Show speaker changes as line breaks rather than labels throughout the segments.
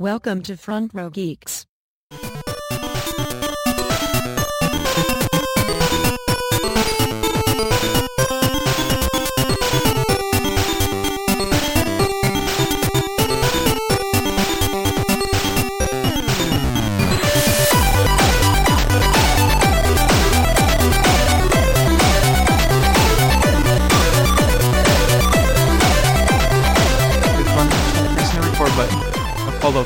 Welcome to Front Row Geeks.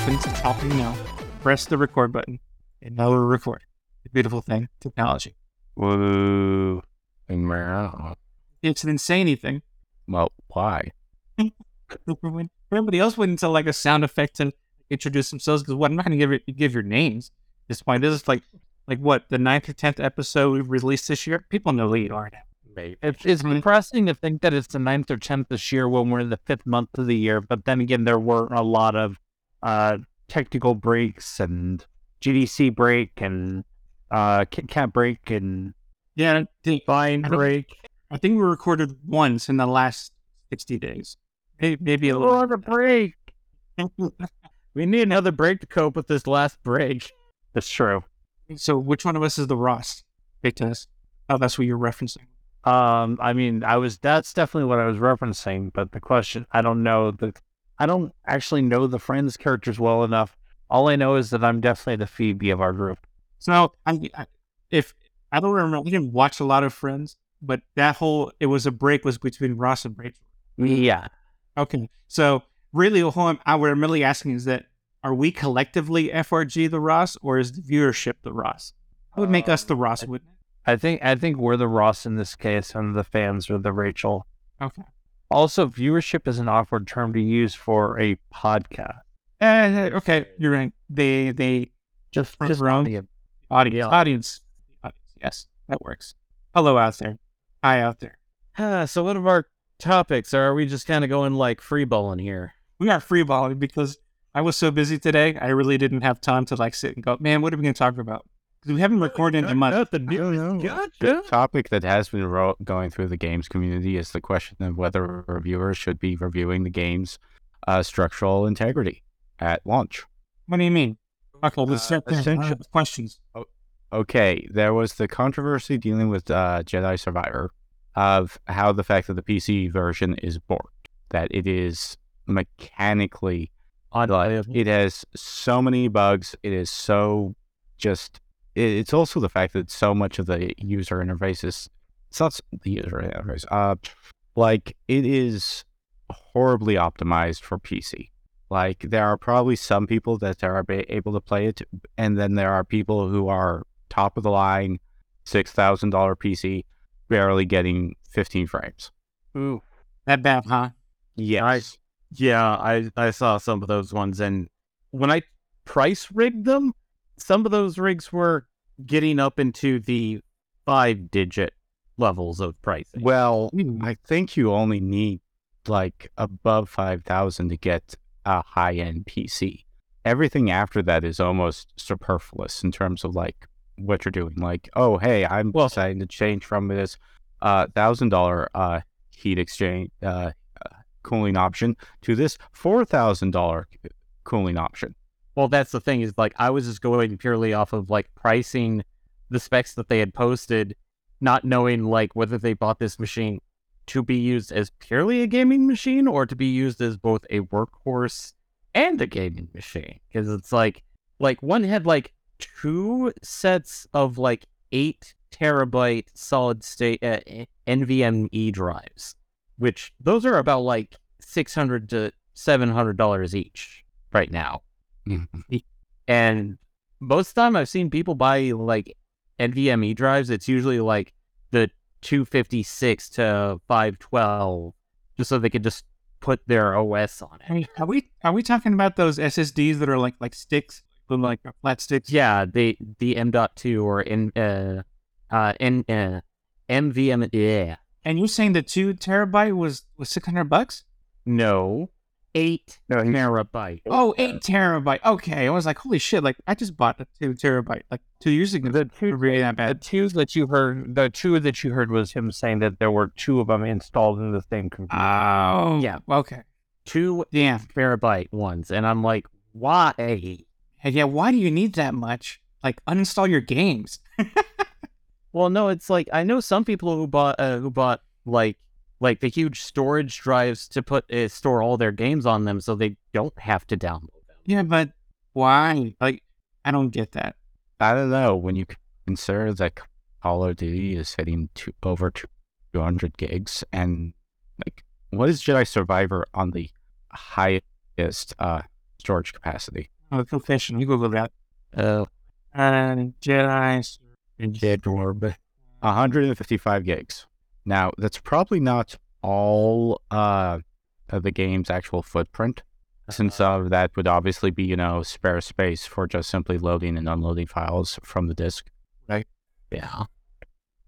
A poll opens. It's happening now. Press the record button, and now we're recording. The beautiful thing, technology.
Woo. Meow.
It's an insane thing.
Well, why?
When everybody else went into like a sound effect and introduce themselves because what I'm not going to give it, give your names. at This point, this is like like what the ninth or tenth episode we've released this year. People know who you are now.
Maybe.
It's, it's depressing to think that it's the ninth or tenth this year when we're in the fifth month of the year. But then again, there weren't a lot of uh, technical breaks and GDC break and uh, Kit Kat break and
Yeah, I think,
Vine
I
break.
I think we recorded once in the last sixty days. Maybe, maybe a little.
on a break. We need another break to cope with this last break. That's true.
So, which one of us is the Ross? Big test. Oh, that's what you're referencing.
Um, I mean, I was that's definitely what I was referencing, but the question I don't know the I don't actually know the friends characters well enough. All I know is that I'm definitely the Phoebe of our group.
So I, I if I don't remember, we didn't watch a lot of Friends, but that whole it was a break was between Ross and Rachel.
Yeah.
Okay, so really, what I'm, I- what I'm really asking is that are we collectively FRG the Ross, or is the viewership the Ross? That would make us the um, Ross, wouldn't it?
I think I think we're the Ross in this case, and the fans are the Rachel.
Okay.
Also, viewership is an awkward term to use for a podcast.
Uh, okay, you're right. They they
Just
For
just
our own-
audience.
audience
Yeah.
audience audience. Yes, that works. Hello out there. Hi out there.
Ah, so what are our topics? Or are we just kind of going like free balling here?
we are free balling because I was so busy today. I really didn't have time to like sit and go, man, what are we going to talk about? Because we haven't recorded in a month.
the
The topic that has been ro- going through the games community is the question of whether reviewers should be reviewing the game's uh, structural integrity at launch.
What do you mean? Okay, let's
Uh,
there.
essential-
Uh, questions.
Okay, there was the controversy dealing with uh, Jedi Survivor of how the fact that the PC version is borked, that it is mechanically like, it has so many bugs. It is so just. It, it's also the fact that so much of the user interface is. It's not the user interface. Uh, like it is horribly optimized for PC. Like there are probably some people that are able to play it, and then there are people who are top of the line, six thousand dollar PC, barely getting fifteen frames.
Ooh.
That bad, huh?
Yes.
Yeah, I I saw some of those ones, and when I price rigged them, some of those rigs were getting up into the five digit levels of pricing.
Well,
Hmm.
I think you only need like above 5,000 to get a high end PC. Everything after that is almost superfluous in terms of like what you're doing. Like, oh, hey, I'm
Well-
deciding to change from this uh, $1,000 uh, heat exchange uh, uh, cooling option to this $4,000 cooling option.
Well, that's the thing is like I was just going purely off of like pricing the specs that they had posted, not knowing like whether they bought this machine to be used as purely a gaming machine or to be used as both a workhorse and a gaming machine. Because it's like like one had like two sets of like eight terabyte solid state uh, NVMe drives, which those are about like six hundred to seven hundred dollars each right now. And most of the time I've seen people buy like NVMe drives, it's usually like the 256 to 512 just so they could just put their OS on
I
it.
mean, are we are we talking about those SSDs that are like like sticks, like flat sticks?
Yeah, the the M.2 or in uh uh in uh MVM yeah.
And you're saying the two terabyte was was six hundred bucks?
No. 8
No, he's-
terabyte.
Oh, eight terabyte. Okay, I was like, holy shit! Like I just bought a two terabyte like two years ago.
The two,
really that bad.
the
bad.
two that you heard, the two that you heard was him saying that there were two of them installed in the same computer.
Oh,
Yeah.
Okay.
two
Yeah.
terabyte ones, and I'm like, Why?
And yeah, why do you need that much? Like, uninstall your games.
Well, no, it's like I know some people who bought uh, who bought like like the huge storage drives to put uh, store all their games on them, so they don't have to download them.
Yeah, but why? Like, I don't get that.
I don't know. When you consider that Call of Duty is hitting two, over 200 gigs, and like, what is Jedi Survivor on the highest uh, storage capacity?
Oh, confession. You Google that.
Uh,
And Jedi.
Jedorb. 155 gigs. Now, that's probably not all uh, of the game's actual footprint, since uh, that would obviously be, you know, spare space for just simply loading and unloading files from the disk. Right.
Yeah.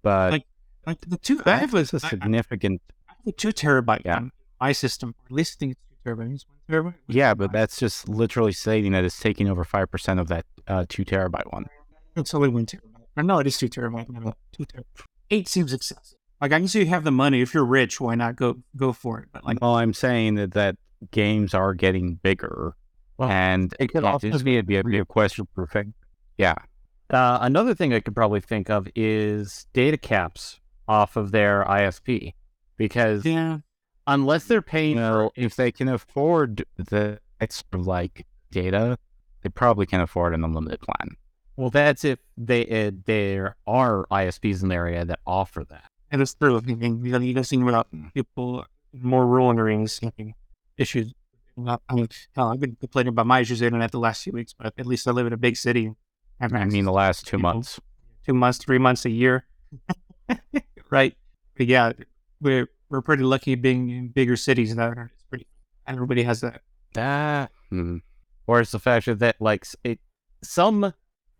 But
Like, Like the two, I have a,
a
I-
significant.
I have a two terabyte
Yeah.
my system. Or at least I think it's two terabytes. Terabyte.
Yeah, but that's just literally stating that it's taking over 5% of that uh, two terabyte one.
It's only one terabyte. Or no, it is two terabyte. No, two terabyte. Eight seems excessive. Like I can see you have the money. If you're rich, why not go go for it? But like,
well, I'm saying that, that games are getting bigger.
Well,
and
it could
yeah,
also
it's
be
gonna be a, be a question perfect. Yeah.
Uh, another thing I could probably think of is data caps off of their ISP, because
yeah,
unless they're paying
You
for
know, if they can afford the extra like data, they probably can afford an unlimited plan.
well, that's if they uh, there are ISPs in the area that offer that.
And it's true. I mean, you know, you guys think about people in more rural areas having issues. I mean, hell, I've been complaining about my issues internet the last few weeks, but at least I live in a big city. I have
I
access
mean, the last two
people.
months.
two months, three months a year. right. But yeah, we're we're pretty lucky being in bigger cities that are it's pretty everybody has that.
Ah.
Or it's the fact that like it, some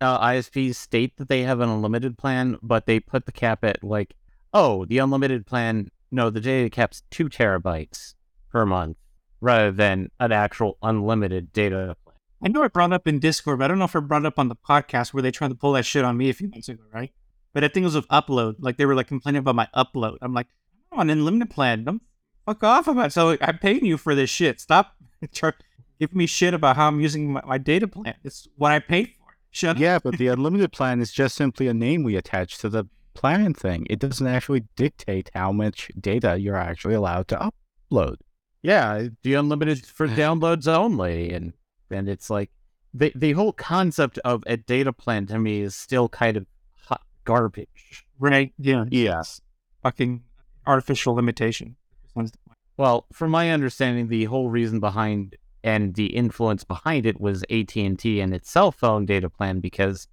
uh, ISPs state that they have an unlimited plan, but they put the cap at like, oh, the unlimited plan. No, the data cap's two terabytes per month, rather than an actual unlimited data plan.
I know I brought up in Discord, but I don't know if I brought up on the podcast where they tried to pull that shit on me a few months ago, right? But I think it was with upload. Like they were like complaining about my upload. I'm like, I'm on an unlimited plan. Don't fuck off about it. So like, I'm paying you for this shit. Stop char- giving me shit about how I'm using my, my data plan. It's what I paid for. Shut up.
yeah, but the unlimited plan is just simply a name we attach to the plan thing. It doesn't actually dictate how much data you're actually allowed to upload.
Yeah, the unlimited for downloads only, and and it's like the the whole concept of a data plan to me is still kind of hot garbage.
Right. Yeah.
Yes.
Fucking artificial limitation.
Well, from my understanding, the whole reason behind and the influence behind it was AT and T and its cell phone data plan because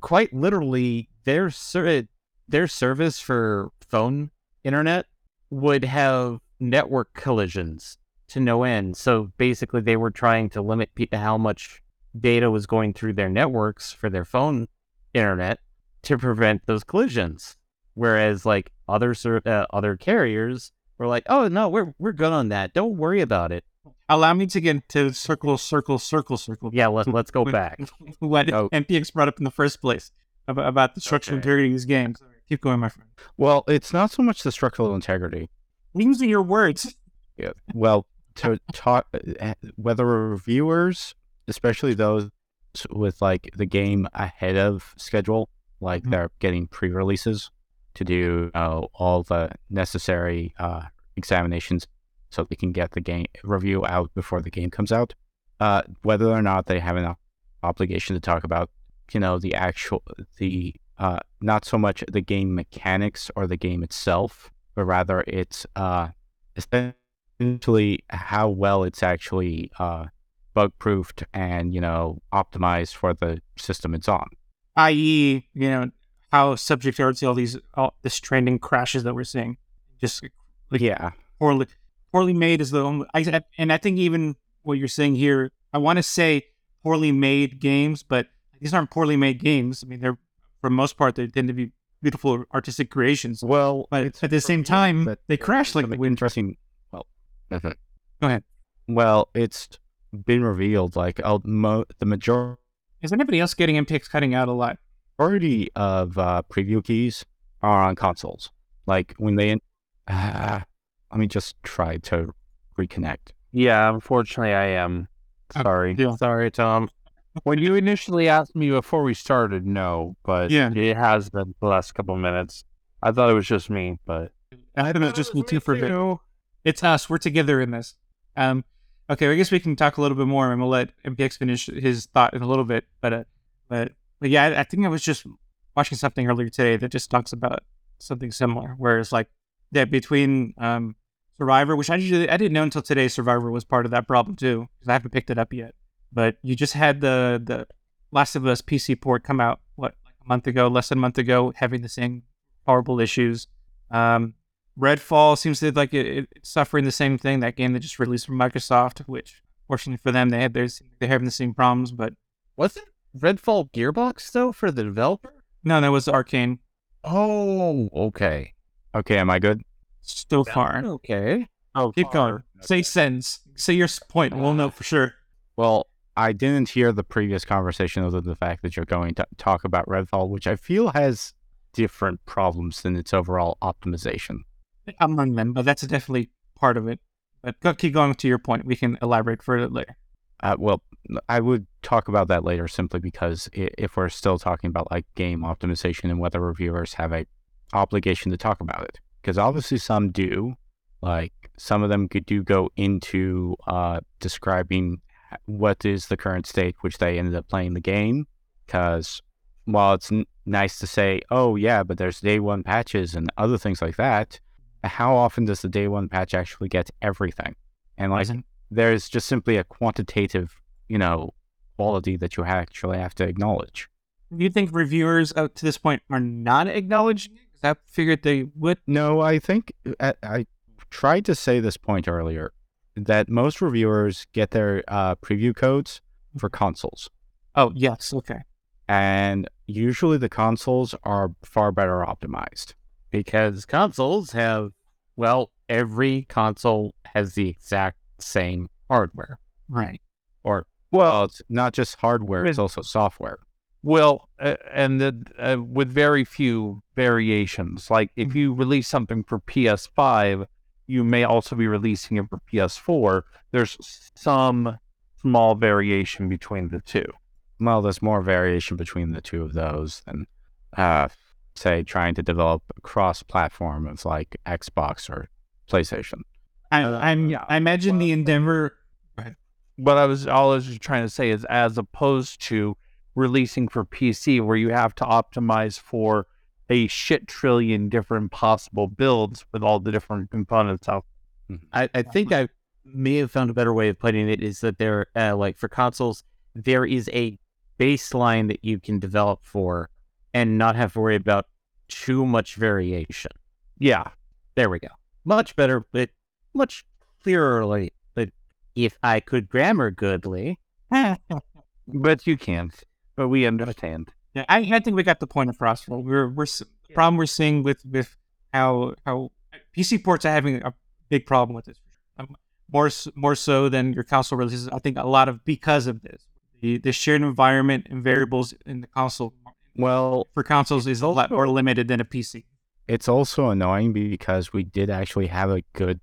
quite literally their ser- their service for phone internet would have network collisions to no end. So basically, they were trying to limit how much data was going through their networks for their phone internet to prevent those collisions. Whereas, like other uh, other carriers were like, "Oh no, we're we're good on that. Don't worry about it."
Allow me to get to circle, circle, circle, circle.
Yeah, let's let's go back.
what
Oh.
MPX brought up in the first place about, about the structural
Okay.
integrity of these games. Keep going, my friend.
Well, it's not so much the structural integrity.
Using your words.
Yeah. Well, to talk, whether reviewers, especially those with like the game ahead of schedule, like
Mhm.
they're getting pre-releases to do uh, all the necessary uh, examinations so they can get the game review out before the game comes out. Uh, whether or not they have an obligation to talk about, you know, the actual the uh, not so much the game mechanics or the game itself, but rather it's uh, essentially how well it's actually uh, bug proofed and you know optimized for the system it's on.
i.e., you know, how subject are to all these all this trending crashes that we're seeing. Just like
yeah,
poorly poorly made is the only I, and I think even what you're saying here, I want to say poorly made games, but these aren't poorly made games. I mean, they're for the most part they tend to be beautiful artistic creations.
well,
But at the same time,
but
they crash like the
interesting. Well,
Go ahead.
Well, it's been revealed like uh, mo- the majority
Is anybody else getting MPX cutting out a lot?
Majority of uh, preview keys are on consoles. Like when they, in- uh, let me just try to reconnect.
Yeah, unfortunately, I am. Sorry.
Yeah.
Sorry, Tom. When you initially asked me before we started, no, but
Yeah.
it has been the last couple minutes. I thought it was just me, but
I think it's just me too for a bit. It's us. We're together in this. Um, okay, I guess we can talk a little bit more, and we'll let MPX finish his thought in a little bit. But, uh, but, but yeah, I, I think I was just watching something earlier today that just talks about something similar, where it's like that between um, Survivor, which I usually I didn't know until today, Survivor was part of that problem too, because I haven't picked it up yet. But you just had the the Last of Us PC port come out what like a month ago, less than a month ago, having the same horrible issues. Um, Redfall seems to like it, it, it's suffering the same thing. That game that just released from Microsoft, which fortunately for them, they had theirs. They're having the same problems, but
Wasn't Redfall Gearbox though for the developer?
no, that was Arcane.
Oh, okay.
Okay, am I good?
So far,
Okay.
Oh,
keep going. Say sentence. Say your point. and We'll know for sure.
Well, I didn't hear the previous conversation other than the fact that you're going to talk about Redfall, which I feel has different problems than its overall optimization.
Among them, but that's definitely part of it. But keep going to your point. We can elaborate further later.
Uh, well, I would talk about that later simply because if we're still talking about like game optimization and whether reviewers have a obligation to talk about it, because obviously some do, like some of them could do go into uh, describing what is the current state which they ended up playing the game. Because while it's n- nice to say, oh yeah, but there's day one patches and other things like that, how often does the day one patch actually get everything? And like
Isn't-
there's just simply a quantitative, you know, quality that you actually have to acknowledge.
Do you think reviewers up to this point are not acknowledging it? I figured they would.
No, I think I, I tried to say this point earlier that most reviewers get their uh, preview codes for consoles,
Oh yes, okay.
and usually the consoles are far better optimized.
Because consoles have, well, every console has the exact same hardware.
Right.
Or
Well,
well, it's not just hardware; it's also software.
Well, uh, and the, uh, with very few variations. Like if you release something for PS5, you may also be releasing it for PS4. There's some small variation between the two.
Well, there's more variation between the two of those than, uh, say, trying to develop a cross-platform of like Xbox or PlayStation.
I,
Uh,
I'm.
yeah.
I imagine the endeavor.
What I was all I was just trying to say is, as opposed to releasing for PC, where you have to optimize for a shit trillion different possible builds with all the different components out.
I, I think I may have found a better way of putting it is that there, uh, like for consoles, there is a baseline that you can develop for and not have to worry about too much variation.
Yeah,
There we go. Much better, but much clearly. But if I could grammar goodly,
but you can't. But we understand.
Yeah, I, I think we got the point across. Well, We're we're s- the problem we're seeing with with how how PC ports are having a big problem with this. Um, more more so than your console releases. I think a lot of because of this, the the shared environment and variables in the console
Well,
for consoles is a lot more limited than a PC.
it's also annoying because we did actually have a good,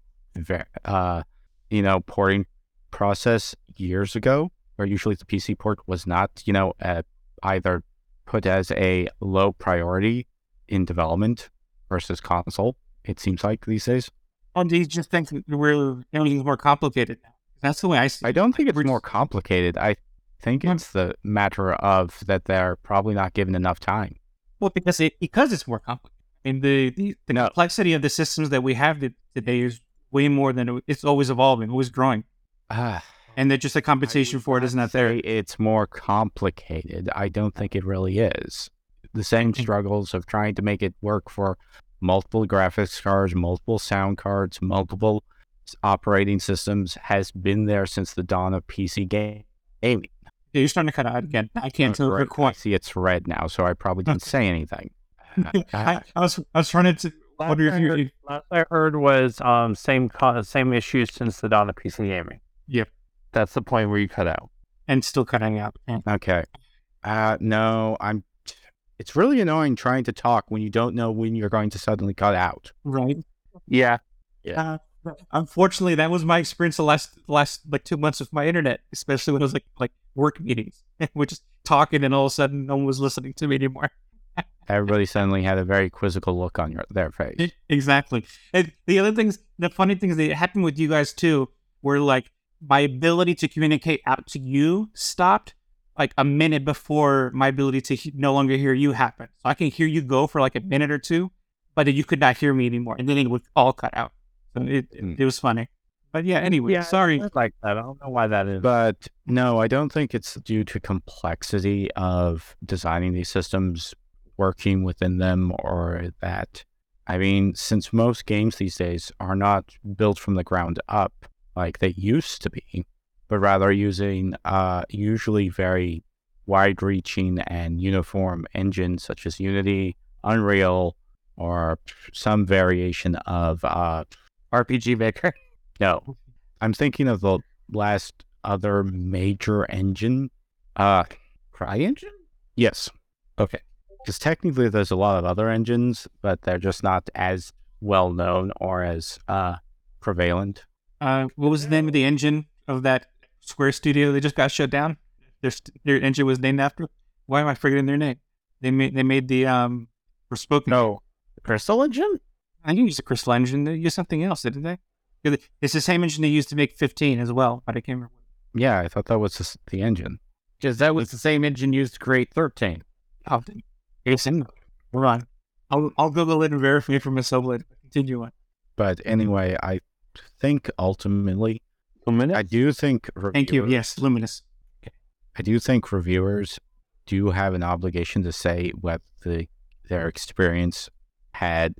uh, you know, porting process years ago, where usually the PC port was not, you know, uh, either put as a low priority in development versus console. It seems like these days.
Or do you just think we're everything's more complicated now? That's the way I see.
I don't think it's more complicated. I think it's the matter of that they're probably not given enough time.
Well, because it because it's more complicated. I mean, the the, the
No.
complexity of the systems that we have today is way more than it- it's always evolving, always growing,
Ah.
And that just the compensation for it is not that
there. It's more complicated. I don't think it really is. The same struggles of trying to make it work for multiple graphics cards, multiple sound cards, multiple operating systems has been there since the dawn of PC ga- gaming.
Yeah, you're starting to cut out again. I can't tell
Right,
if you're
I see it's red now, so I probably didn't say anything.
I, I was I was trying to wonder if you
Last I heard was um same co- same issues since the dawn of PC gaming.
Yep.
That's the point where you cut out.
and still cutting out. Yeah.
Okay. Uh, no, I'm. It's really annoying trying to talk when you don't know when you're going to suddenly cut out.
Right.
Yeah.
Uh, Unfortunately, that was my experience the last last like two months with my internet, especially when it was like like work meetings. We're just talking, and all of a sudden, no one was listening to me anymore.
Everybody suddenly had a very quizzical look on your, their face.
Exactly. And the other things, the funny things that happened with you guys too, were like my ability to communicate out to you stopped like a minute before my ability to he- no longer hear you happened. So I can hear you go for like a minute or two, but then you could not hear me anymore, and then it would all cut out. So it it,
Hmm.
it was funny. But yeah, anyway,
Yeah,
sorry.
Like that. I don't know why that is.
But no, I don't think it's due to complexity of designing these systems, working within them, or that. I mean, since most games these days are not built from the ground up like they used to be, but rather using uh, usually very wide reaching and uniform engines such as Unity, Unreal, or some variation of uh,
RPG Maker.
no, I'm thinking of the last other major engine. Uh, CryEngine? Yes.
Okay.
Because technically there's a lot of other engines, but they're just not as well known or as uh, prevalent.
Uh, what was the name of the engine of that Square Studio They just got shut down? Their their engine was named after. Why am I forgetting their name? They made they made the um Forspoken.
No. The Crystal Engine?
I think used the Crystal engine. They used something else, didn't they? It's the same engine they used to make 15 as well, but I can't remember.
Yeah, I thought that was just the engine.
Because that was the same engine used to create 13.
Oh, dang. it's in there. Hold on. I'll I'll Google it and verify for myself later. Continue on.
But anyway, I think ultimately, I do think
Thank you. Yes, Luminous.
I do think reviewers do have an obligation to say what the their experience had,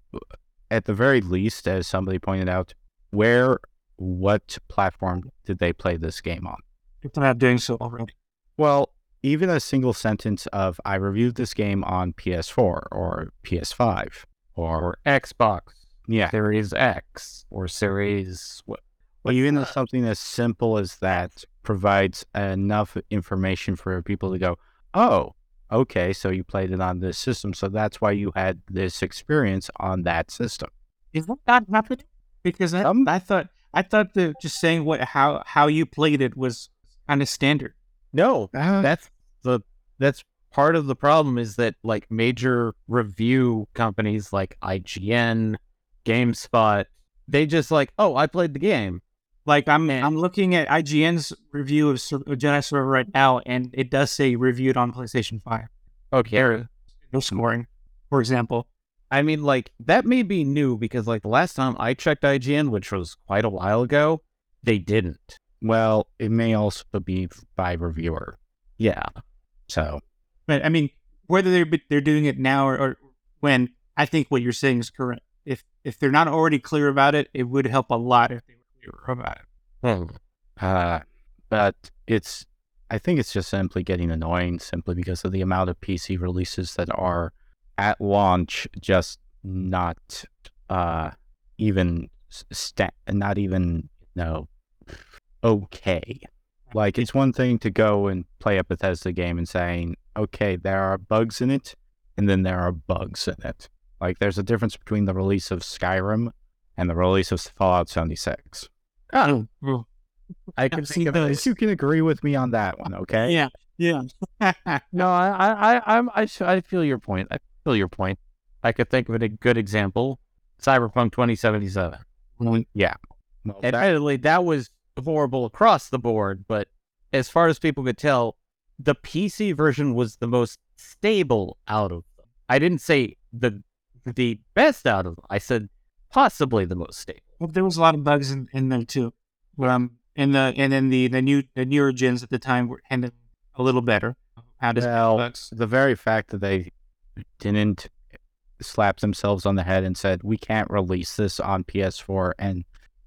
at the very least, as somebody pointed out, where, what platform did they play this game on?
If they're not doing so already.
Well, even a single sentence of "I reviewed this game on PS4 or PS5 or
Or Xbox
yeah,
Series X or Series. What?
Well, even if something as simple as that provides enough information for people to go, oh, okay, so you played it on this system, so that's why you had this experience on that system.
Is that not happening? Because I,
Um,
I thought I thought that just saying what how how you played it was kind of standard.
No, that's the that's part of the problem is that like major review companies like IGN, GameSpot, they just like, oh, I played the game.
Like I'm
Man.
I'm looking at IGN's review of Sur- Jedi Survivor right now, and it does say reviewed on PlayStation Five.
Okay.
Their scoring, for example.
I mean, like that may be new because like the last time I checked IGN, which was quite a while ago, they didn't.
Well, it may also be by reviewer.
Yeah.
So,
But I mean, whether they're they're doing it now or, or when, I think what you're saying is correct. If if they're not already clear about it, it would help a lot if they were clear about it.
uh, but it's, I think it's just simply getting annoying simply because of the amount of PC releases that are at launch just not uh, even sta- not even you know okay. Like it's one thing to go and play a Bethesda game and saying, okay, there are bugs in it, and then there are bugs in it. Like there's a difference between the release of Skyrim and the release of Fallout 76.
Oh, well,
I can see
seen those.
You can agree with me on that one, okay?
yeah, yeah.
No, I, I, I'm, I'm, I, s- I feel your point. I feel your point. I could think of a good example: Cyberpunk 2077.
Well, that-
Admittedly, that was horrible across the board, but as far as people could tell, the PC version was the most stable out of them. I didn't say the the best out of them. I said possibly the most stable.
Well, there was a lot of bugs in, in there too. Um, and the and then the the new the newer gens at the time were handled a little better. How does
Well,
bugs?
the very fact that they didn't slap themselves on the head and said, we can't release this on PS4 and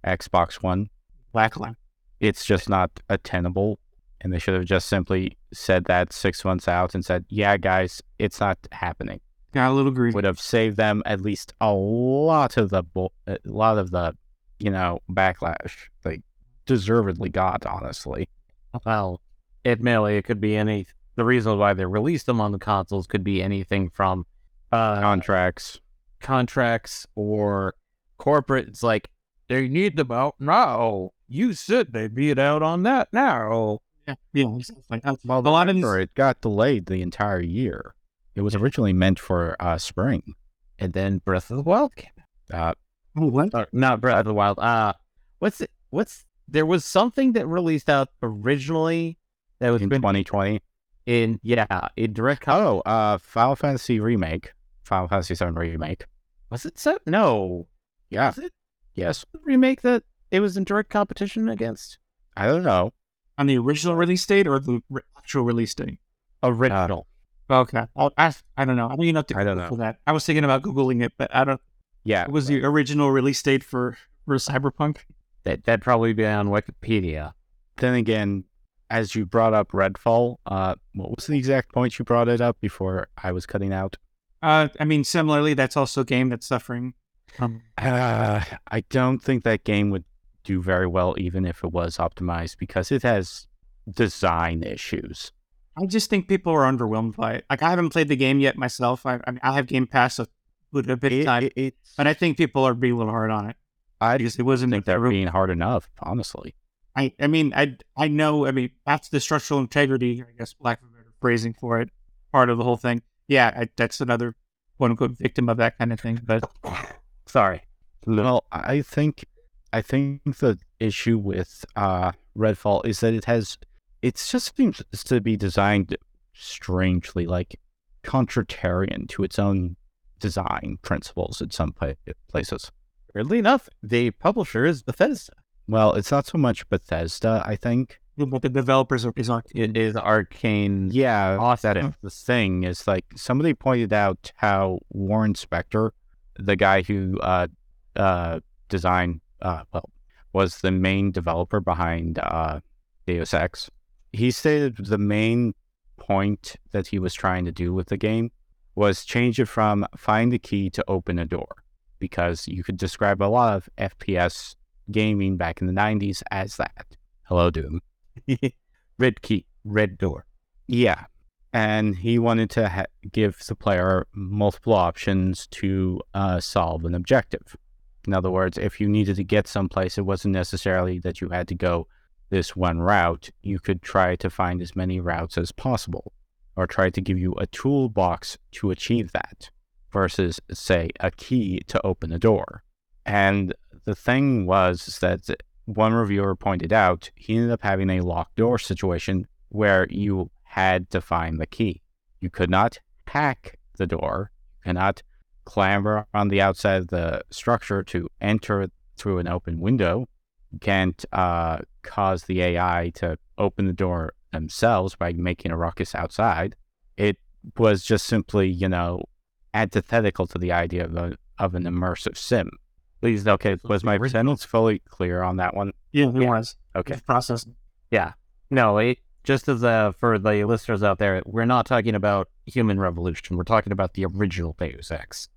Xbox One,
Lackline.
it's just not attainable. And they should have just simply said that six months out and said, yeah, guys, it's not happening.
Got a little greedy.
Would have saved them at least a lot of the, bull- a lot of the, you know, backlash they deservedly got, honestly.
Well, admittedly, it could be any. The reason why they released them on the consoles could be anything from uh,
Contracts.
contracts or corporate. It's like
They need them out now. You said they'd be out on that now.
Yeah, yeah, exactly.
Well,
a lot of these,
it got delayed the entire year. It was originally meant for uh, spring.
And then Breath of the Wild came
Uh,
Oh, what?
Or, not Breath of the Wild. Uh what's it what's there was something that released out originally that was
in
been
2020.
in yeah, in direct con-
Oh, uh, Final Fantasy remake, Final Fantasy VII remake.
was it so no.
Yeah.
Was it
Yes.
the remake that it was in direct competition against?
I don't know.
On the original release date or the re- actual release date?
Original.
Okay, I'll ask. I don't know. I don't even know.
I don't know.
for that. I was thinking about googling it, but I don't.
Yeah.
It was the original release date for for Cyberpunk.
that that'd probably be on Wikipedia.
Then again, as you brought up Redfall, uh, what was the exact point you brought it up before I was cutting out?
Uh, I mean, similarly, that's also a game that's suffering. Um,
Uh, I don't think that game would do very well, even if it was optimized, because it has design issues.
I just think people are underwhelmed by it. Like I haven't played the game yet myself. I, I mean, I have Game Pass a, bit of time,
it- it's-
but I think people are being a little hard on it
I
because it wasn't.
think they're being hard enough, honestly.
I, I mean, I, I know. I mean, that's the structural integrity. I guess lack of a better phrasing for it. Part of the whole thing. Yeah, I, that's another quote unquote victim of that kind of thing. But
Sorry.
Well, I think I think the issue with uh, Redfall is that it has it just seems to be designed strangely, like contrarian to its own design principles in some places.
Weirdly enough, the publisher is Bethesda.
Well, it's not so much Bethesda, I think.
but the developers are is.
It is Arcane.
Yeah,
Awesome.
that is the thing is like somebody pointed out how Warren Spector, the guy who uh, uh, designed, uh, well, was the main developer behind uh, Deus Ex. He stated the main point that he was trying to do with the game was change it from find the key to open a door, because you could describe a lot of FPS gaming back in the '90s as that. Hello, Doom.
red key, red door.
Yeah. And he wanted to ha- give the player multiple options to uh, solve an objective. In other words, if you needed to get someplace, it wasn't necessarily that you had to go this one route. You could try to find as many routes as possible, or try to give you a toolbox to achieve that, versus, say, a key to open a door. And the thing was that one reviewer pointed out he ended up having a locked door situation where you had to find the key. You could not hack the door, you cannot clamber on the outside of the structure to enter through an open window. You can't uh, cause the AI to open the door themselves by making a ruckus outside. It was just simply, you know, antithetical to the idea of, a, of an immersive sim. Please, okay, was my sentence fully clear on that one?
Yeah, it
Yeah.
was.
Okay.
It's processing.
Yeah. No, it, just as uh, for the listeners out there, we're not talking about Human Revolution. We're talking about the original Deus Ex.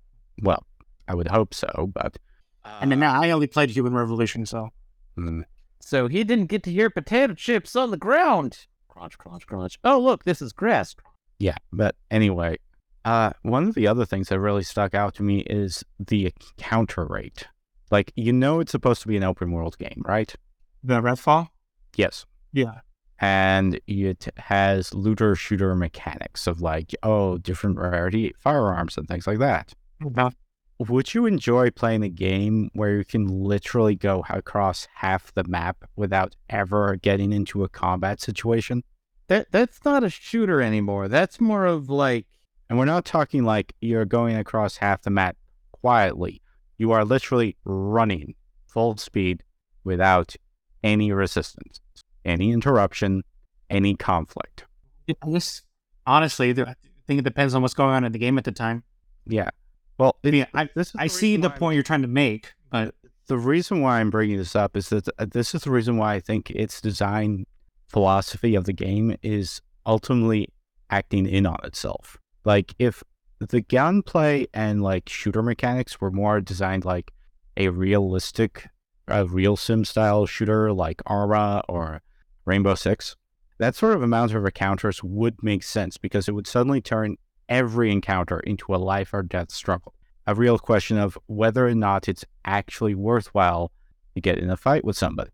Well, I would hope so, but
And then now I only played Human Revolution, so
mm,
So he didn't get to hear potato chips on the ground. Crunch, crunch, crunch. Oh, look, this is grass.
yeah. But anyway, uh, one of the other things that really stuck out to me is the counter rate. Like, you know, it's supposed to be an open world game, right?
the Redfall.
Yes.
Yeah.
And it has looter shooter mechanics of like, oh, different rarity firearms and things like that.
About
Would you enjoy playing a game where you can literally go across half the map without ever getting into a combat situation?
That That's not a shooter anymore. That's more of like,
And we're not talking like you're going across half the map quietly. You are literally running full speed without any resistance, any interruption, any conflict.
I guess honestly, I think it depends on what's going on in the game at the time.
Yeah. Well,
I mean, I,
this
I see the point you're trying to make, but
the reason why I'm bringing this up is that uh, this is the reason why I think its design philosophy of the game is ultimately acting in on itself. Like if the gunplay and like shooter mechanics were more designed like a realistic, a real sim style shooter like Arma or Rainbow Six, that sort of amount of encounters would make sense because it would suddenly turn every encounter into a life or death struggle a real question of whether or not it's actually worthwhile to get in a fight with somebody.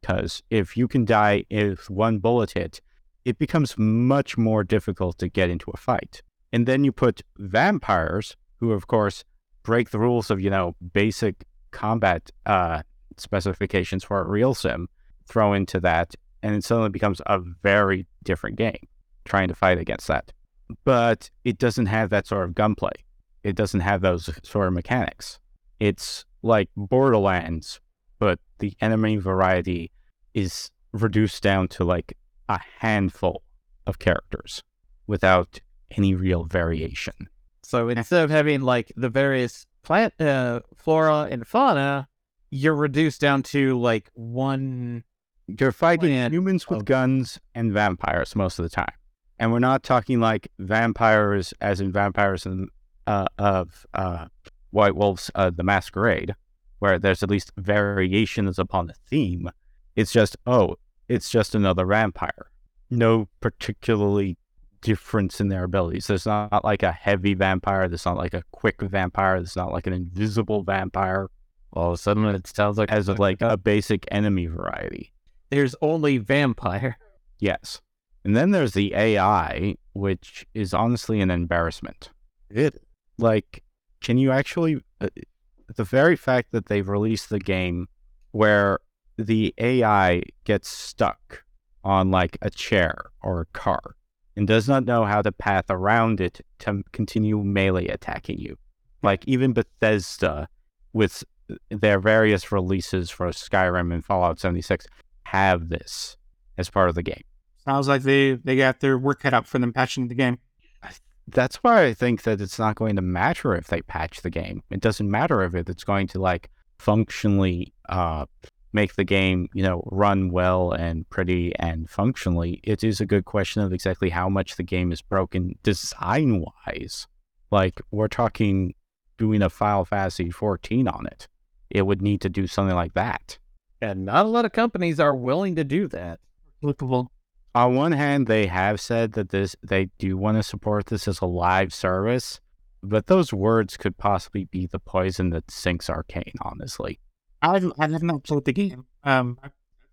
Because if you can die with one bullet hit, it becomes much more difficult to get into a fight. And then you put vampires, who of course break the rules of, you know, basic combat uh, specifications for a real sim, throw into that, and it suddenly becomes a very different game trying to fight against that. But it doesn't have that sort of gunplay. It doesn't have those sort of mechanics. It's like Borderlands, but the enemy variety is reduced down to like a handful of characters without any real variation.
So instead of having like the various plant, uh, flora and fauna, you're reduced down to like one.
You're fighting humans with guns and vampires most of the time. And we're not talking like vampires as in vampires in, uh, of uh, White Wolves, uh, The Masquerade, where there's at least variations upon the theme. It's just, oh, it's just another vampire. No particularly difference in their abilities. There's not like a heavy vampire. There's not like a quick vampire. There's not like an invisible vampire.
All of a sudden, it sounds like
As of like a basic enemy variety.
there's only vampire.
Yes. And then there's the AI, which is honestly an embarrassment.
It
Like, can you actually. Uh, the very fact that they've released the game where the AI gets stuck on like a chair or a car and does not know how to path around it to continue melee attacking you. Like, even Bethesda, with their various releases for Skyrim and Fallout 76, have this as part of the game.
Sounds like they they got their work cut out for them patching the game.
that's why I think that it's not going to matter if they patch the game. It doesn't matter if it- it's going to like functionally uh, make the game, you know, run well and pretty and functionally. It is a good question of exactly how much the game is broken design wise. Like we're talking doing a Final Fantasy 14 on it. It would need to do something like that.
and not a lot of companies are willing to do that.
Lookable.
On one hand, they have said that this they do want to support this as a live service, but those words could possibly be the poison that sinks Arcane. Honestly,
I I have not played the game. Um,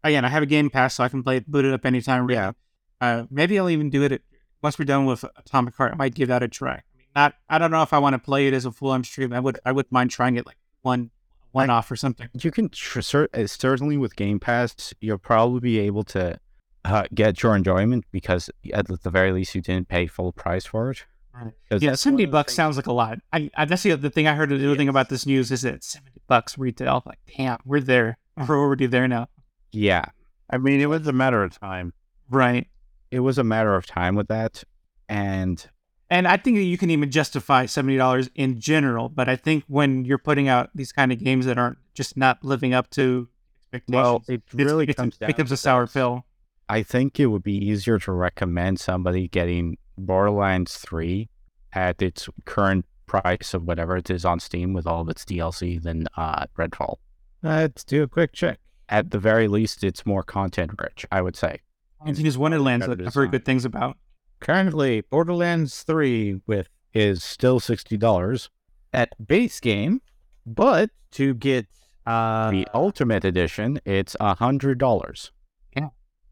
again, I have a Game Pass, so I can play it, boot it up anytime.
Yeah.
Uh, maybe I'll even do it at, once we're done with Atomic Heart. I might give that a try. I mean, not. I don't know if I want to play it as a full on stream. I would. I would mind trying it like one one off or something.
you can tr- uh, certainly with Game Pass, you'll probably be able to uh, get your enjoyment because at the very least you didn't pay full price for it.
Right. Yeah, seventy
one of the
bucks
things-
sounds like a lot. I, I that's the other thing I heard. The other thing about this news is that seventy bucks retail. Like, damn, we're there. We're already there now.
Yeah,
I mean, it was a matter of time.
Right.
it was a matter of time with that, and
And I think that you can even justify seventy dollars in general, but I think when you're putting out these kind of games that aren't just not living up to expectations,
well, it really
it's-
comes
it becomes a sour pill.
I think it would be easier to recommend somebody getting Borderlands 3 at its current price of whatever it is on Steam with all of its DLC than uh, Redfall.
Let's do a quick check.
At the very least, it's more content rich, I would say.
Tiny Tina's Wonderlands that
better
I've heard good things about.
Currently, Borderlands 3 with
Is still $60.
at base game, but to get uh
the Ultimate Edition, it's $100.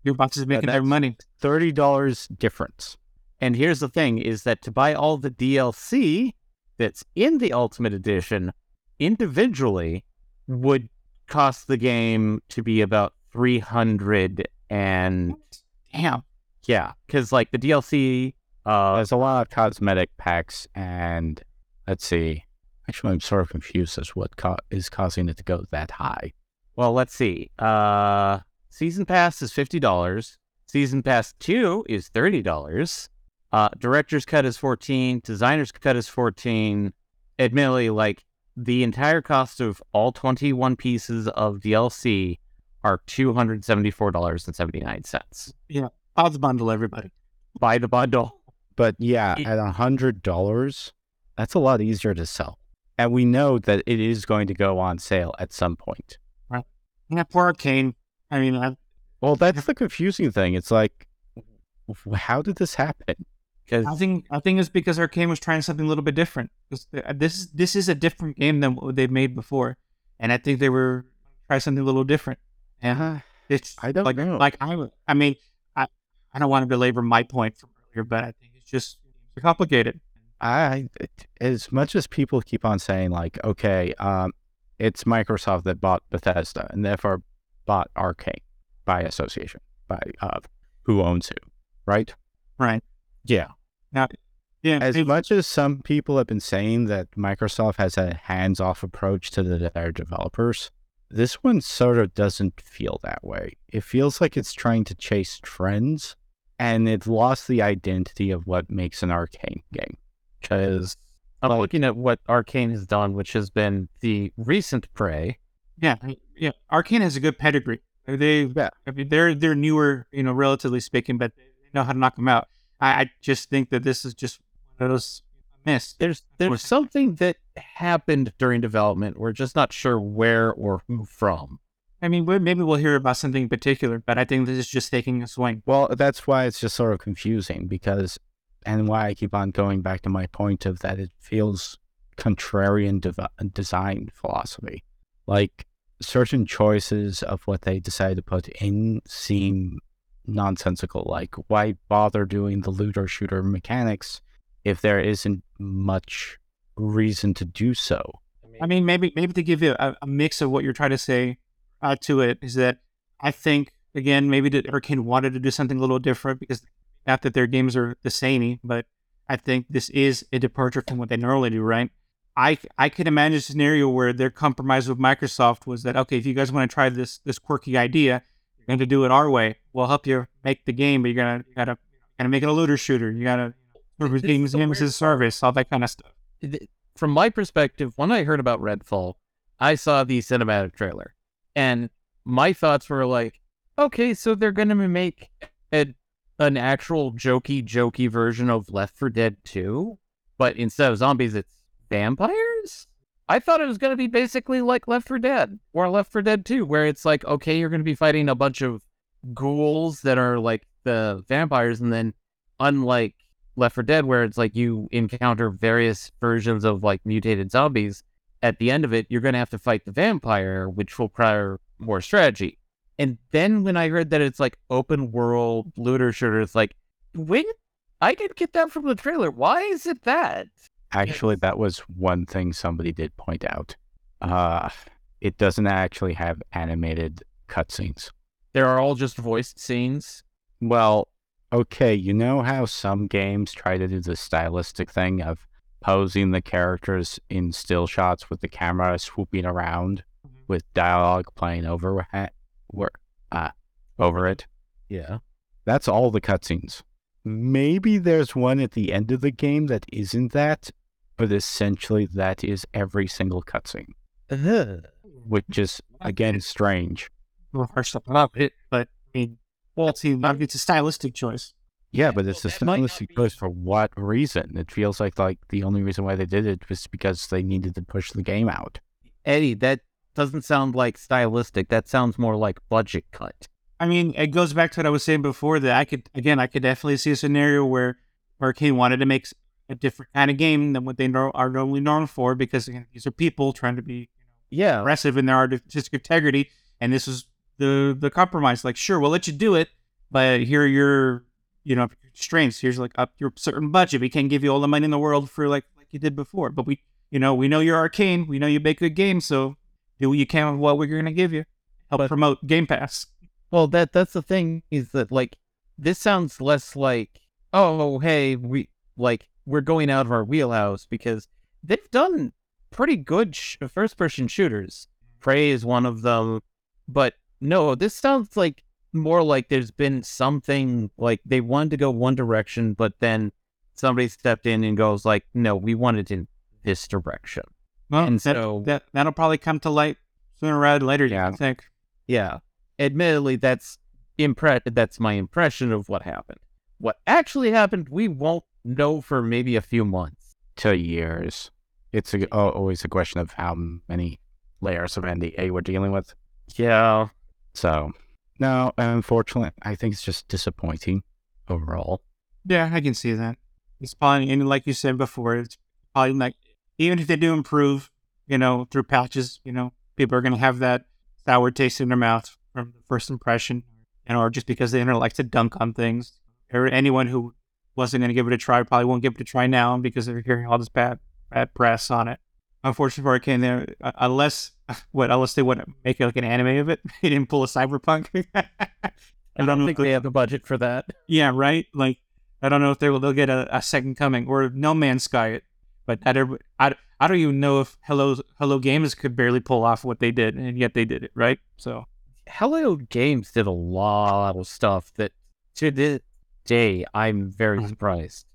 Gearbox is making their money.
$30 difference.
and here's the thing is that to buy all the DLC that's in the Ultimate Edition individually would cost the game to be about 300 and
Damn.
yeah, cuz like the DLC uh
There's a lot of cosmetic packs, and let's see. Actually, I'm sort of confused as what co- is causing it to go that high.
Well, let's see. Uh, season pass is fifty dollars. Season pass two is thirty dollars. Uh, director's cut is fourteen. Designer's cut is fourteen. Admittedly, like the entire cost of all twenty-one pieces of DLC are two hundred seventy-four dollars and seventy-nine cents.
Yeah, buy the bundle everybody.
Buy the bundle.
But yeah,
It-
at a hundred dollars, that's a lot easier to sell. And we know that it is going to go on sale at some point. Right.
Yeah, poor Arcane. I mean, I,
Well, that's the confusing thing. It's like, how did this happen?
Because
I think I think it's because Arcane was trying something a little bit different. 'Cause th- This is this is a different game than what they've made before, and I think they were try something a little different. And
Uh,
it's
I don't
like
know.
like I I mean I I don't want to belabor my point from earlier, but I think it's just it's complicated.
I as much as people keep on saying like, okay, um, it's Microsoft that bought Bethesda and therefore bought Arkane by association, by uh, who owns who, right?
Right.
Yeah.
Now yeah,
As
it-
much as some people have been saying that Microsoft has a hands-off approach to the, their developers, this one sort of doesn't feel that way. It feels like it's trying to chase trends, and it's lost the identity of what makes an Arkane game. Because
I'm looking at what Arkane has done, which has been the recent Prey.
Yeah, yeah. Arkane has a good pedigree. They,
Yeah.
I mean, they're they're newer, you know, relatively speaking, but they know how to knock them out. I, I just think that this is just one of those missed.
There's there's something that happened during development. We're just not sure where or who from.
I mean, maybe we'll hear about something in particular, but I think this is just taking a swing.
Well, that's why it's just sort of confusing because, and why I keep on going back to my point of that it feels contrarian dev- design philosophy. Like certain choices of what they decide to put in seem nonsensical. Like, why bother doing the looter shooter mechanics if there isn't much reason to do so?
I mean, maybe maybe to give you a, a mix of what you're trying to say uh, to it is that I think again maybe that Arkane wanted to do something a little different because not that their games are the samey, but I think this is a departure from what they normally do, right? I I could imagine a scenario where their compromise with Microsoft was that okay, if you guys want to try this this quirky idea, you're going to do it our way. We'll help you make the game, but you're gonna you gotta gotta make it a looter shooter. You gotta
It's
games games as a service, all that kind of stuff.
from my perspective, when I heard about Redfall, I saw the cinematic trailer, and my thoughts were like, okay, so they're gonna make a, an actual jokey, jokey version of Left 4 Dead 2, but instead of zombies, it's vampires. I thought it was gonna be basically like Left 4 Dead or Left 4 Dead 2, where it's like, okay, you're gonna be fighting a bunch of ghouls that are like the vampires, and then unlike Left 4 Dead, where it's like you encounter various versions of like mutated zombies. At the end of it, you're going to have to fight the vampire, which will require more strategy. And then when I heard that it's like open world looter shooter, it's like, wait, I didn't get that from the trailer. Why is it that?
Actually, that was one thing somebody did point out. Uh, it doesn't actually have animated cutscenes.
There are all just voiced scenes.
Well, okay, you know how some games try to do the stylistic thing of posing the characters in still shots with the camera swooping around with dialogue playing over uh, over it?
Yeah.
That's all the cutscenes. Maybe there's one at the end of the game that isn't that, but essentially that is every single cutscene, which is again strange.
Well, harsh stuff about it, but I mean, well, see, it's a stylistic choice.
Yeah, but it's a
Well, that might not
stylistic
be-
choice for what reason? It feels like like the only reason why they did it was because they needed to push the game out.
Eddie, that doesn't sound like stylistic. That sounds more like budget cut.
I mean, it goes back to what I was saying before that I could, again, I could definitely see a scenario where Arkane wanted to make s- a different kind of game than what they nor- are normally known for because again, these are people trying to be
Yeah.
aggressive in their artistic integrity, and this is the the compromise. Like, sure, we'll let you do it, but here are your, you know, strengths. Here's like up your certain budget. We can't give you all the money in the world for like like you did before, but we, you know, we know you're Arkane. We know you make good games, so do what you can with what we're going to give you. Help
But-
promote Game Pass.
Well, that that's the thing is that like this sounds less like oh hey we like we're going out of our wheelhouse because they've done pretty good sh- first person shooters. Prey is one of them, but no, this sounds like more like there's been something like they wanted to go one direction, but then somebody stepped in and goes like, no, we want it in this direction.
Well,
And
that,
so-
that that'll probably come to light sooner rather than later.
Yeah.
I think.
Yeah. Admittedly, that's impre- that's my impression of what happened. What actually happened, we won't know for maybe a few months.
To years, it's a, always a question of how many layers of NDA we're dealing with.
Yeah.
So, no, unfortunately, I think it's just disappointing overall.
Yeah, I can see that. It's probably, and like you said before, it's probably like even if they do improve, you know, through patches, you know, people are going to have that sour taste in their mouth from the first impression, and or just because they don't like to dunk on things. Or anyone who wasn't going to give it a try probably won't give it a try now because they're hearing all this bad bad press on it. Unfortunately for Arkane, there uh, unless what unless they want to make like an anime of it, they didn't pull a cyberpunk.
I don't think they have the budget for that.
Yeah, right. Like I don't know if they will. They'll get a, a second coming or No Man's Sky it. But I don't, I, I don't even know if Hello Hello Games could barely pull off what they did, and yet they did it, right? So
Hello Games did a lot of stuff that to this day I'm very
Mhm.
surprised,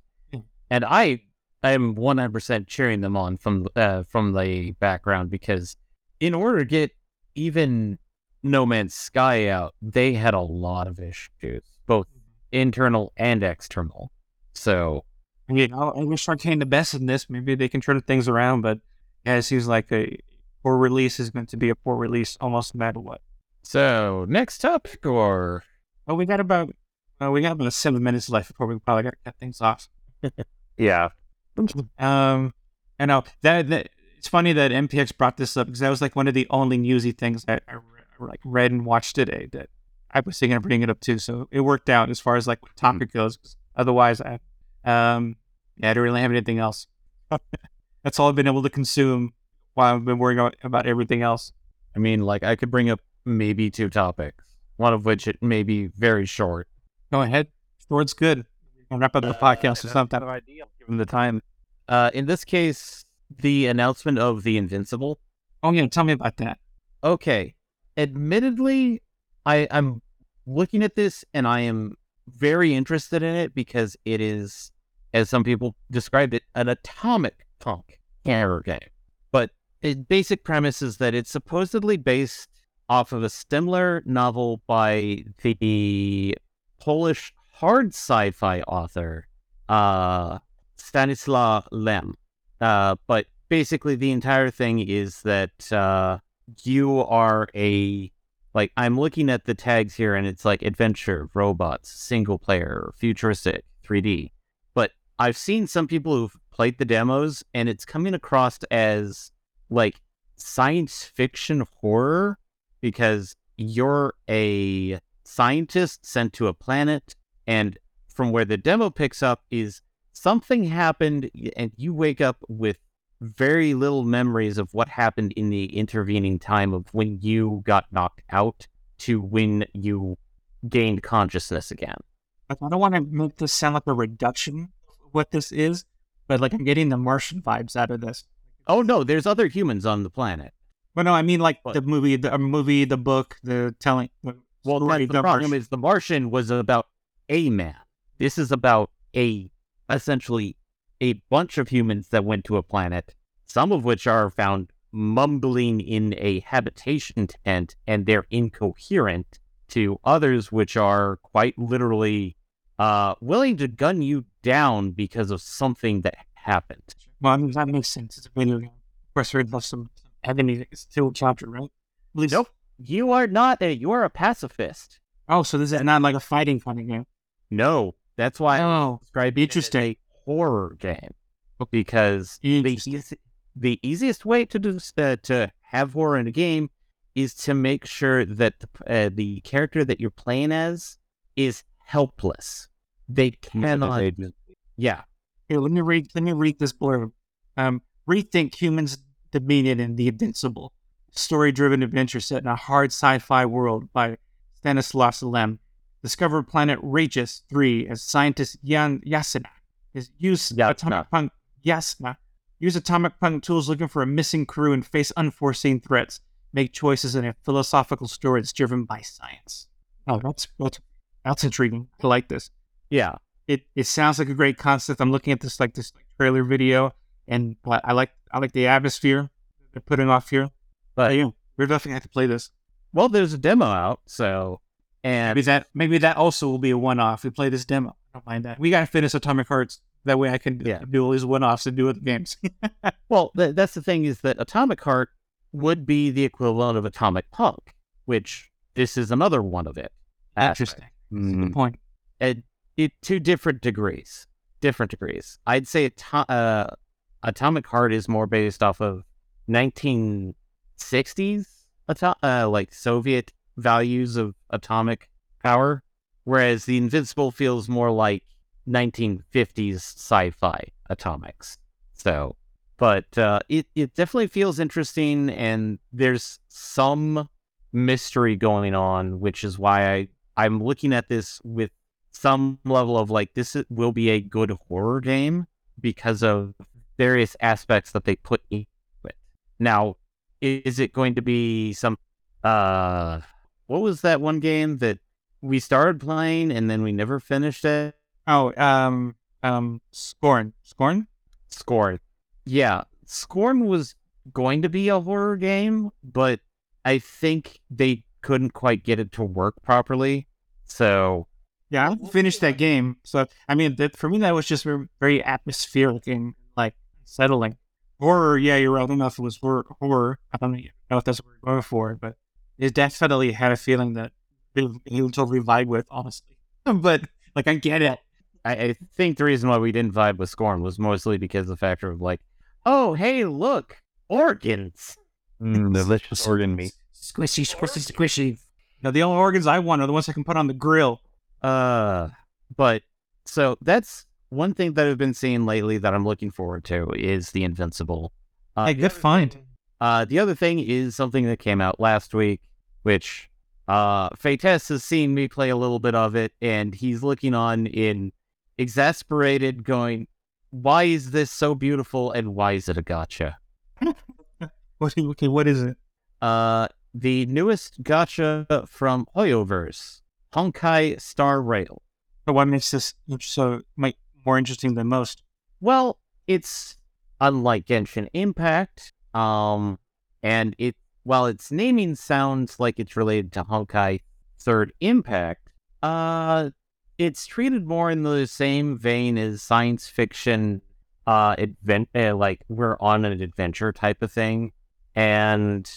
and I am 100% cheering them on from uh, from the background because in order to get even No Man's Sky out, they had a lot of issues, both internal and external. So
I mean, I, wish Arkane the best in this. Maybe they can turn things around, but yeah, it seems like a poor release is going to be a poor release almost no matter what.
so next up, or
Oh, we got about uh, we got about seven minutes left before we probably got to cut things off.
Yeah.
Um, I know that, that it's funny that MPX brought this up because that was like one of the only newsy things that I, re- like read and watched today that I was thinking of bringing it up too. So it worked out as far as like what topic goes. otherwise, I um yeah, I don't really have anything else. That's all I've been able to consume while I've been worrying about, about everything else.
I mean, like I could bring up maybe two topics, one of which it may be very short.
Go ahead. Sword's good. I'll wrap up the podcast or something.
No idea, given the time.
Uh, in this case, the announcement of the Invincible.
Oh yeah, tell me about that.
Okay, admittedly, I I'm looking at this and I am very interested in it because it is, as some people described it, an atomic punk horror game. But its basic premise is that it's supposedly based off of a similar novel by the Polish hard sci-fi author uh, Stanislaw Lem. Uh, but basically, the entire thing is that uh, you are a like I'm looking at the tags here, and it's like adventure, robots, single player, futuristic, 3D. But I've seen some people who've played the demos, and it's coming across as like science fiction horror because you're a scientist sent to a planet, and from where the demo picks up is something happened, and you wake up with very little memories of what happened in the intervening time of when you got knocked out to when you gained consciousness again.
I don't want to make this sound like a reduction of what this is, but like I'm getting the Martian vibes out of this.
Oh no, there's other humans on the planet.
But no, I mean like
What?
the movie, the movie, the book, the telling. The
Well, that's the problem
Martian.
is the Martian was about a man. This is about a essentially a bunch of humans that went to a planet, some of which are found mumbling in a habitation tent and they're incoherent to others which are quite literally uh willing to gun you down because of something that happened.
Well, I mean that makes sense. It's a game. Of course, there's some enemy still chapter, right? At least-
Nope. You are not a you are a pacifist.
Oh, so this is not like a fighting kind of game.
No. That's why I
Oh,
describe
Interesting.
it as a horror game because the easy, the easiest way to do uh, to have horror in a game is to make sure that the, uh, the character that you're playing as is helpless. They cannot. Yeah.
Here, let me read. Let me read this blurb. Um, rethink humans' dominion in the invincible. Story-driven adventure set in a hard sci-fi world by Stanislas Lem. Discover planet Regis 3 as scientist Jan Yasina is use
Yasna.
atomic punk Yasna. Use atomic punk tools looking for a missing crew and face unforeseen threats. Make choices in a philosophical story that's driven by science. Oh, that's that's, that's intriguing. I like this
Yeah.
it it sounds like a great concept. I'm looking at this like this trailer video, and I like I like the atmosphere they're putting off here. But yeah, we're definitely have to play this.
Well, there's a demo out, so and
Maybe that maybe that also will be a one off. We play this demo. I don't mind that. We gotta finish Atomic Hearts. That way I can
Yeah.
do all these one offs and do other games.
well, th- that's the thing is that Atomic Heart would be the equivalent of Atomic Punk, which this is another one of it.
Interesting.
Mm,
Good point.
at it to different degrees. Different degrees. I'd say ato- uh, Atomic Heart is more based off of 1960s ato- uh, like Soviet values of atomic power, whereas the Invincible feels more like 1950s sci-fi atomics. So, but uh, it it definitely feels interesting, and there's some mystery going on, which is why I I'm looking at this with some level of like this will be a good horror game because of various aspects that they put into it. Now, is it going to be some uh what was that one game that we started playing and then we never finished it?
Oh, um, um, Scorn, Scorn.
Scorn. Yeah, Scorn was going to be a horror game, but I think they couldn't quite get it to work properly. So,
Yeah, I finished that game. So I mean, that, for me, that was just very, very atmospheric and like settling. Horror, yeah, you're right. I don't know if it was horror. horror. I don't know if that's what we're going for, but it definitely had a feeling that he he totally vibe with, honestly. But like, I get it.
I, I think the reason why we didn't vibe with Scorn was mostly because of the factor of like, oh, hey, look, organs.
Mm, delicious organ meat.
Squishy, squishy, squishy.
Now, the only organs I want are the ones I can put on the grill.
Uh, but so that's one thing that I've been seeing lately that I'm looking forward to is the Invincible. Uh,
Hey, good find.
Uh, the other thing is something that came out last week, which uh, Fates has seen me play a little bit of it, and he's looking on in exasperated, going, "Why is this so beautiful, and why is it a gacha?"
What? Okay, what is it?
Uh, the newest gacha from Hoyoverse, Honkai Star Rail.
But what makes this so might more interesting than most?
Well, it's unlike Genshin Impact, um, and it while its naming sounds like it's related to Honkai Third Impact, uh, it's treated more in the same vein as science fiction, uh, advent uh, like we're on an adventure type of thing, and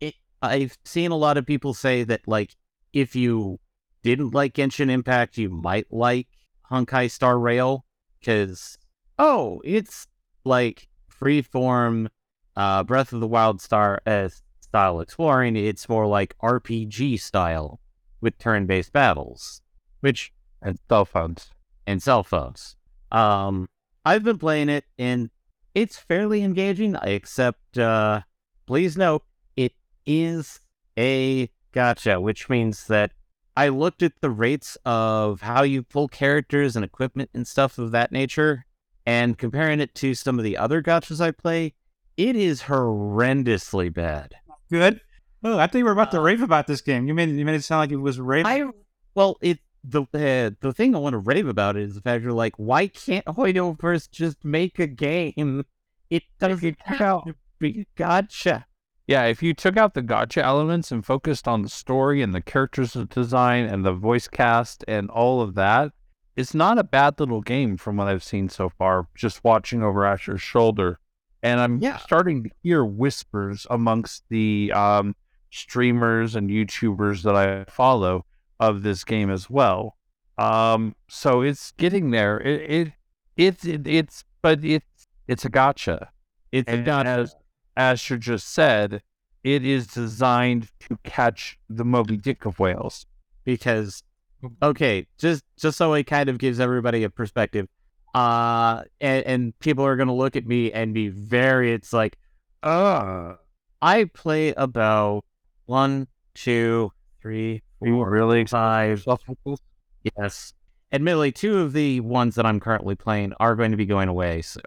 it I've seen a lot of people say that like if you didn't like Genshin Impact, you might like Honkai Star Rail because oh, it's like freeform uh, Breath of the Wild Star uh, style exploring. It's more like RPG style with turn-based battles, which
And cell phones.
and cell phones. Um, I've been playing it and it's fairly engaging, except uh, please note it is a gacha, which means that I looked at the rates of how you pull characters and equipment and stuff of that nature, and comparing it to some of the other gachas I play, it is horrendously bad.
Good. Oh, I thought you were about to rave about this game. You made you made it sound like it was rave.
I well, it the uh, the thing I want to rave about is the fact you're like, why can't Hoyoverse just make a game? It doesn't have to be a gacha.
Yeah, if you took out the gacha elements and focused on the story and the characters design and the voice cast and all of that, it's not a bad little game from what I've seen so far, just watching over Asher's shoulder. And I'm
Yeah.
starting to hear whispers amongst the um, streamers and YouTubers that I follow of this game as well. Um, so it's getting there. It, it, it's it, it's but it's it's a gacha.
It's a gacha.
as Asher just said, it is designed to catch the Moby Dick of whales.
because okay, just just so it kind of gives everybody a perspective. Uh and, and people are gonna look at me and be very it's like, uh I play about one, two, three, four,
really
five, Yes. Admittedly, two of the ones that I'm currently playing are going to be going away. So,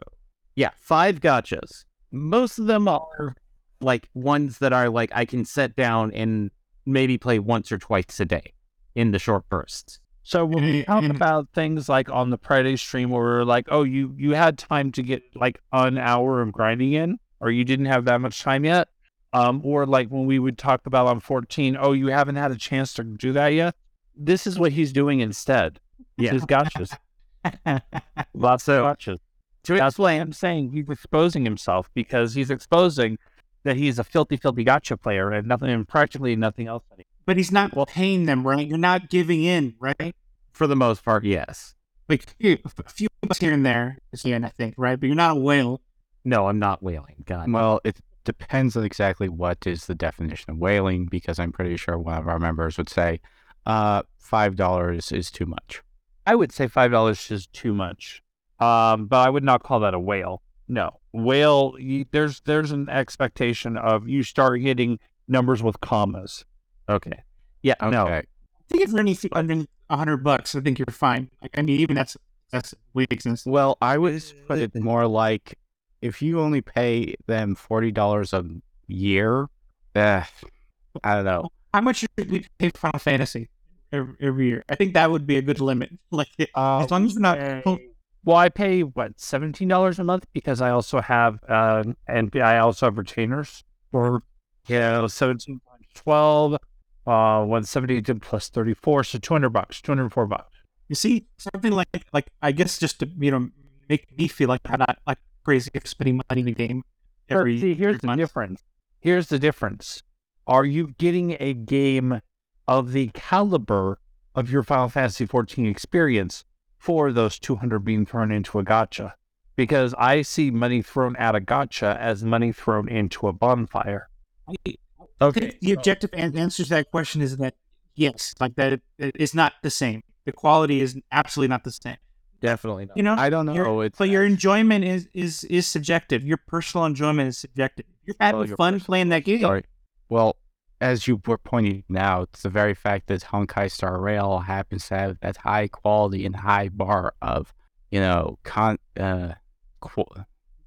yeah, five gachas. Most of them are like ones that are like I can set down and maybe play once or twice a day in the short bursts.
So when we talk about things like on the Friday stream where we're like, oh, you you had time to get like an hour of grinding in, or you didn't have that much time yet, um, or like when we would talk about on 14, oh, you haven't had a chance to do that yet. This is what he's doing instead.
Yeah.
His gachas, lots of gachas.
To
That's why I'm saying he's exposing himself because he's exposing that he's a filthy, filthy gacha player and nothing, and practically nothing else.
but he's not well, paying them, right? You're not giving in, right?
for the most part, yes.
Like a few bucks here and there is here, I think, right? But you're not a whale.
No, I'm not wailing. God.
Well, it depends on exactly what is the definition of whaling, because I'm pretty sure one of our members would say, uh, five dollars is too much.
I would say five dollars is too much. Um, but I would not call that a whale. No, whale. You, there's there's an expectation of you start hitting numbers with commas.
Okay.
Yeah,
Okay.
no.
I think if you're anything under a hundred bucks, I think you're fine. Like, I mean, even that's that's weakness.
Well, I was put it more like if you only pay them forty dollars a year, eh, I don't know.
How much should we pay for Final Fantasy every, every year? I think that would be a good limit. Like, as long as you're not.
Well, I pay what seventeen dollars a month because I also have uh, and I also have retainers for you know seventeen times twelve, uh, one seventy plus thirty four, so two hundred bucks, two hundred four bucks.
You see, something like like I guess just to you know make me feel like I'm not like crazy for spending money in a game every.
See, here's
every
the
month.
difference. Here's the difference. Are you getting a game of the caliber of your Final Fantasy 14 experience for those 200 being thrown into a gacha? Because I see money thrown at a gacha as money thrown into a bonfire.
I
Okay.
think the objective an- answer to that question is that yes, like that it, it's not the same. The quality is absolutely not the same.
Definitely not.
You know,
I don't know.
Your-
It's
but your enjoyment is is is subjective. Your personal enjoyment is subjective. You're having
oh, Well,
fun
personal-
playing that game.
Sorry. Well, as you were pointing out, the very fact that Honkai Star Rail happens to have that high quality and high bar of, you know, con, uh, qu-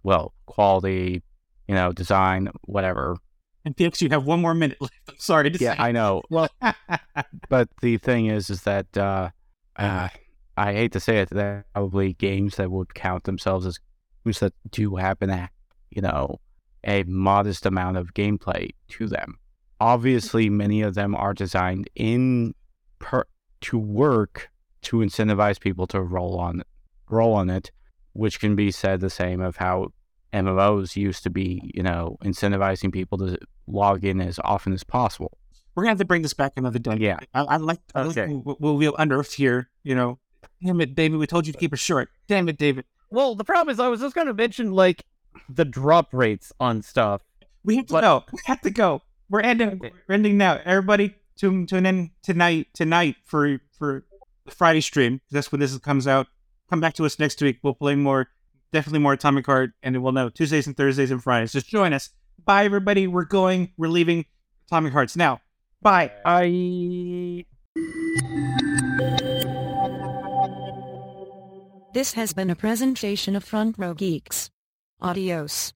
well, quality, you know, design, whatever.
And PX, you have one more minute left. I'm sorry to
Yeah,
say.
I know.
well,
But the thing is, is that uh, uh, I hate to say it, there are probably games that would count themselves as games that do happen to, you know, a modest amount of gameplay to them. Obviously, many of them are designed in per to work to incentivize people to roll on roll on it, which can be said the same of how MMOs used to be, you know, incentivizing people to log in as often as possible.
we're gonna have to bring this back another day.
Yeah.
I, I like. I like
Okay.
we'll, we'll be unearthed here. You know. Damn it, David. We told you to keep it short. Damn it, David.
Well, the problem is, I was just going to mention like the drop rates on stuff.
We have to
What-
go. We have to go. We're ending. We're ending now. Everybody, tune tune in tonight. Tonight for for the Friday stream. That's when this comes out. Come back to us next week. We'll play more. Definitely more Atomic Heart, and we'll know Tuesdays and Thursdays and Fridays. Just join us. Bye, everybody. We're going. We're leaving Atomic Hearts now. Bye.
I.
This has been a presentation of Front Row Geeks. Adios.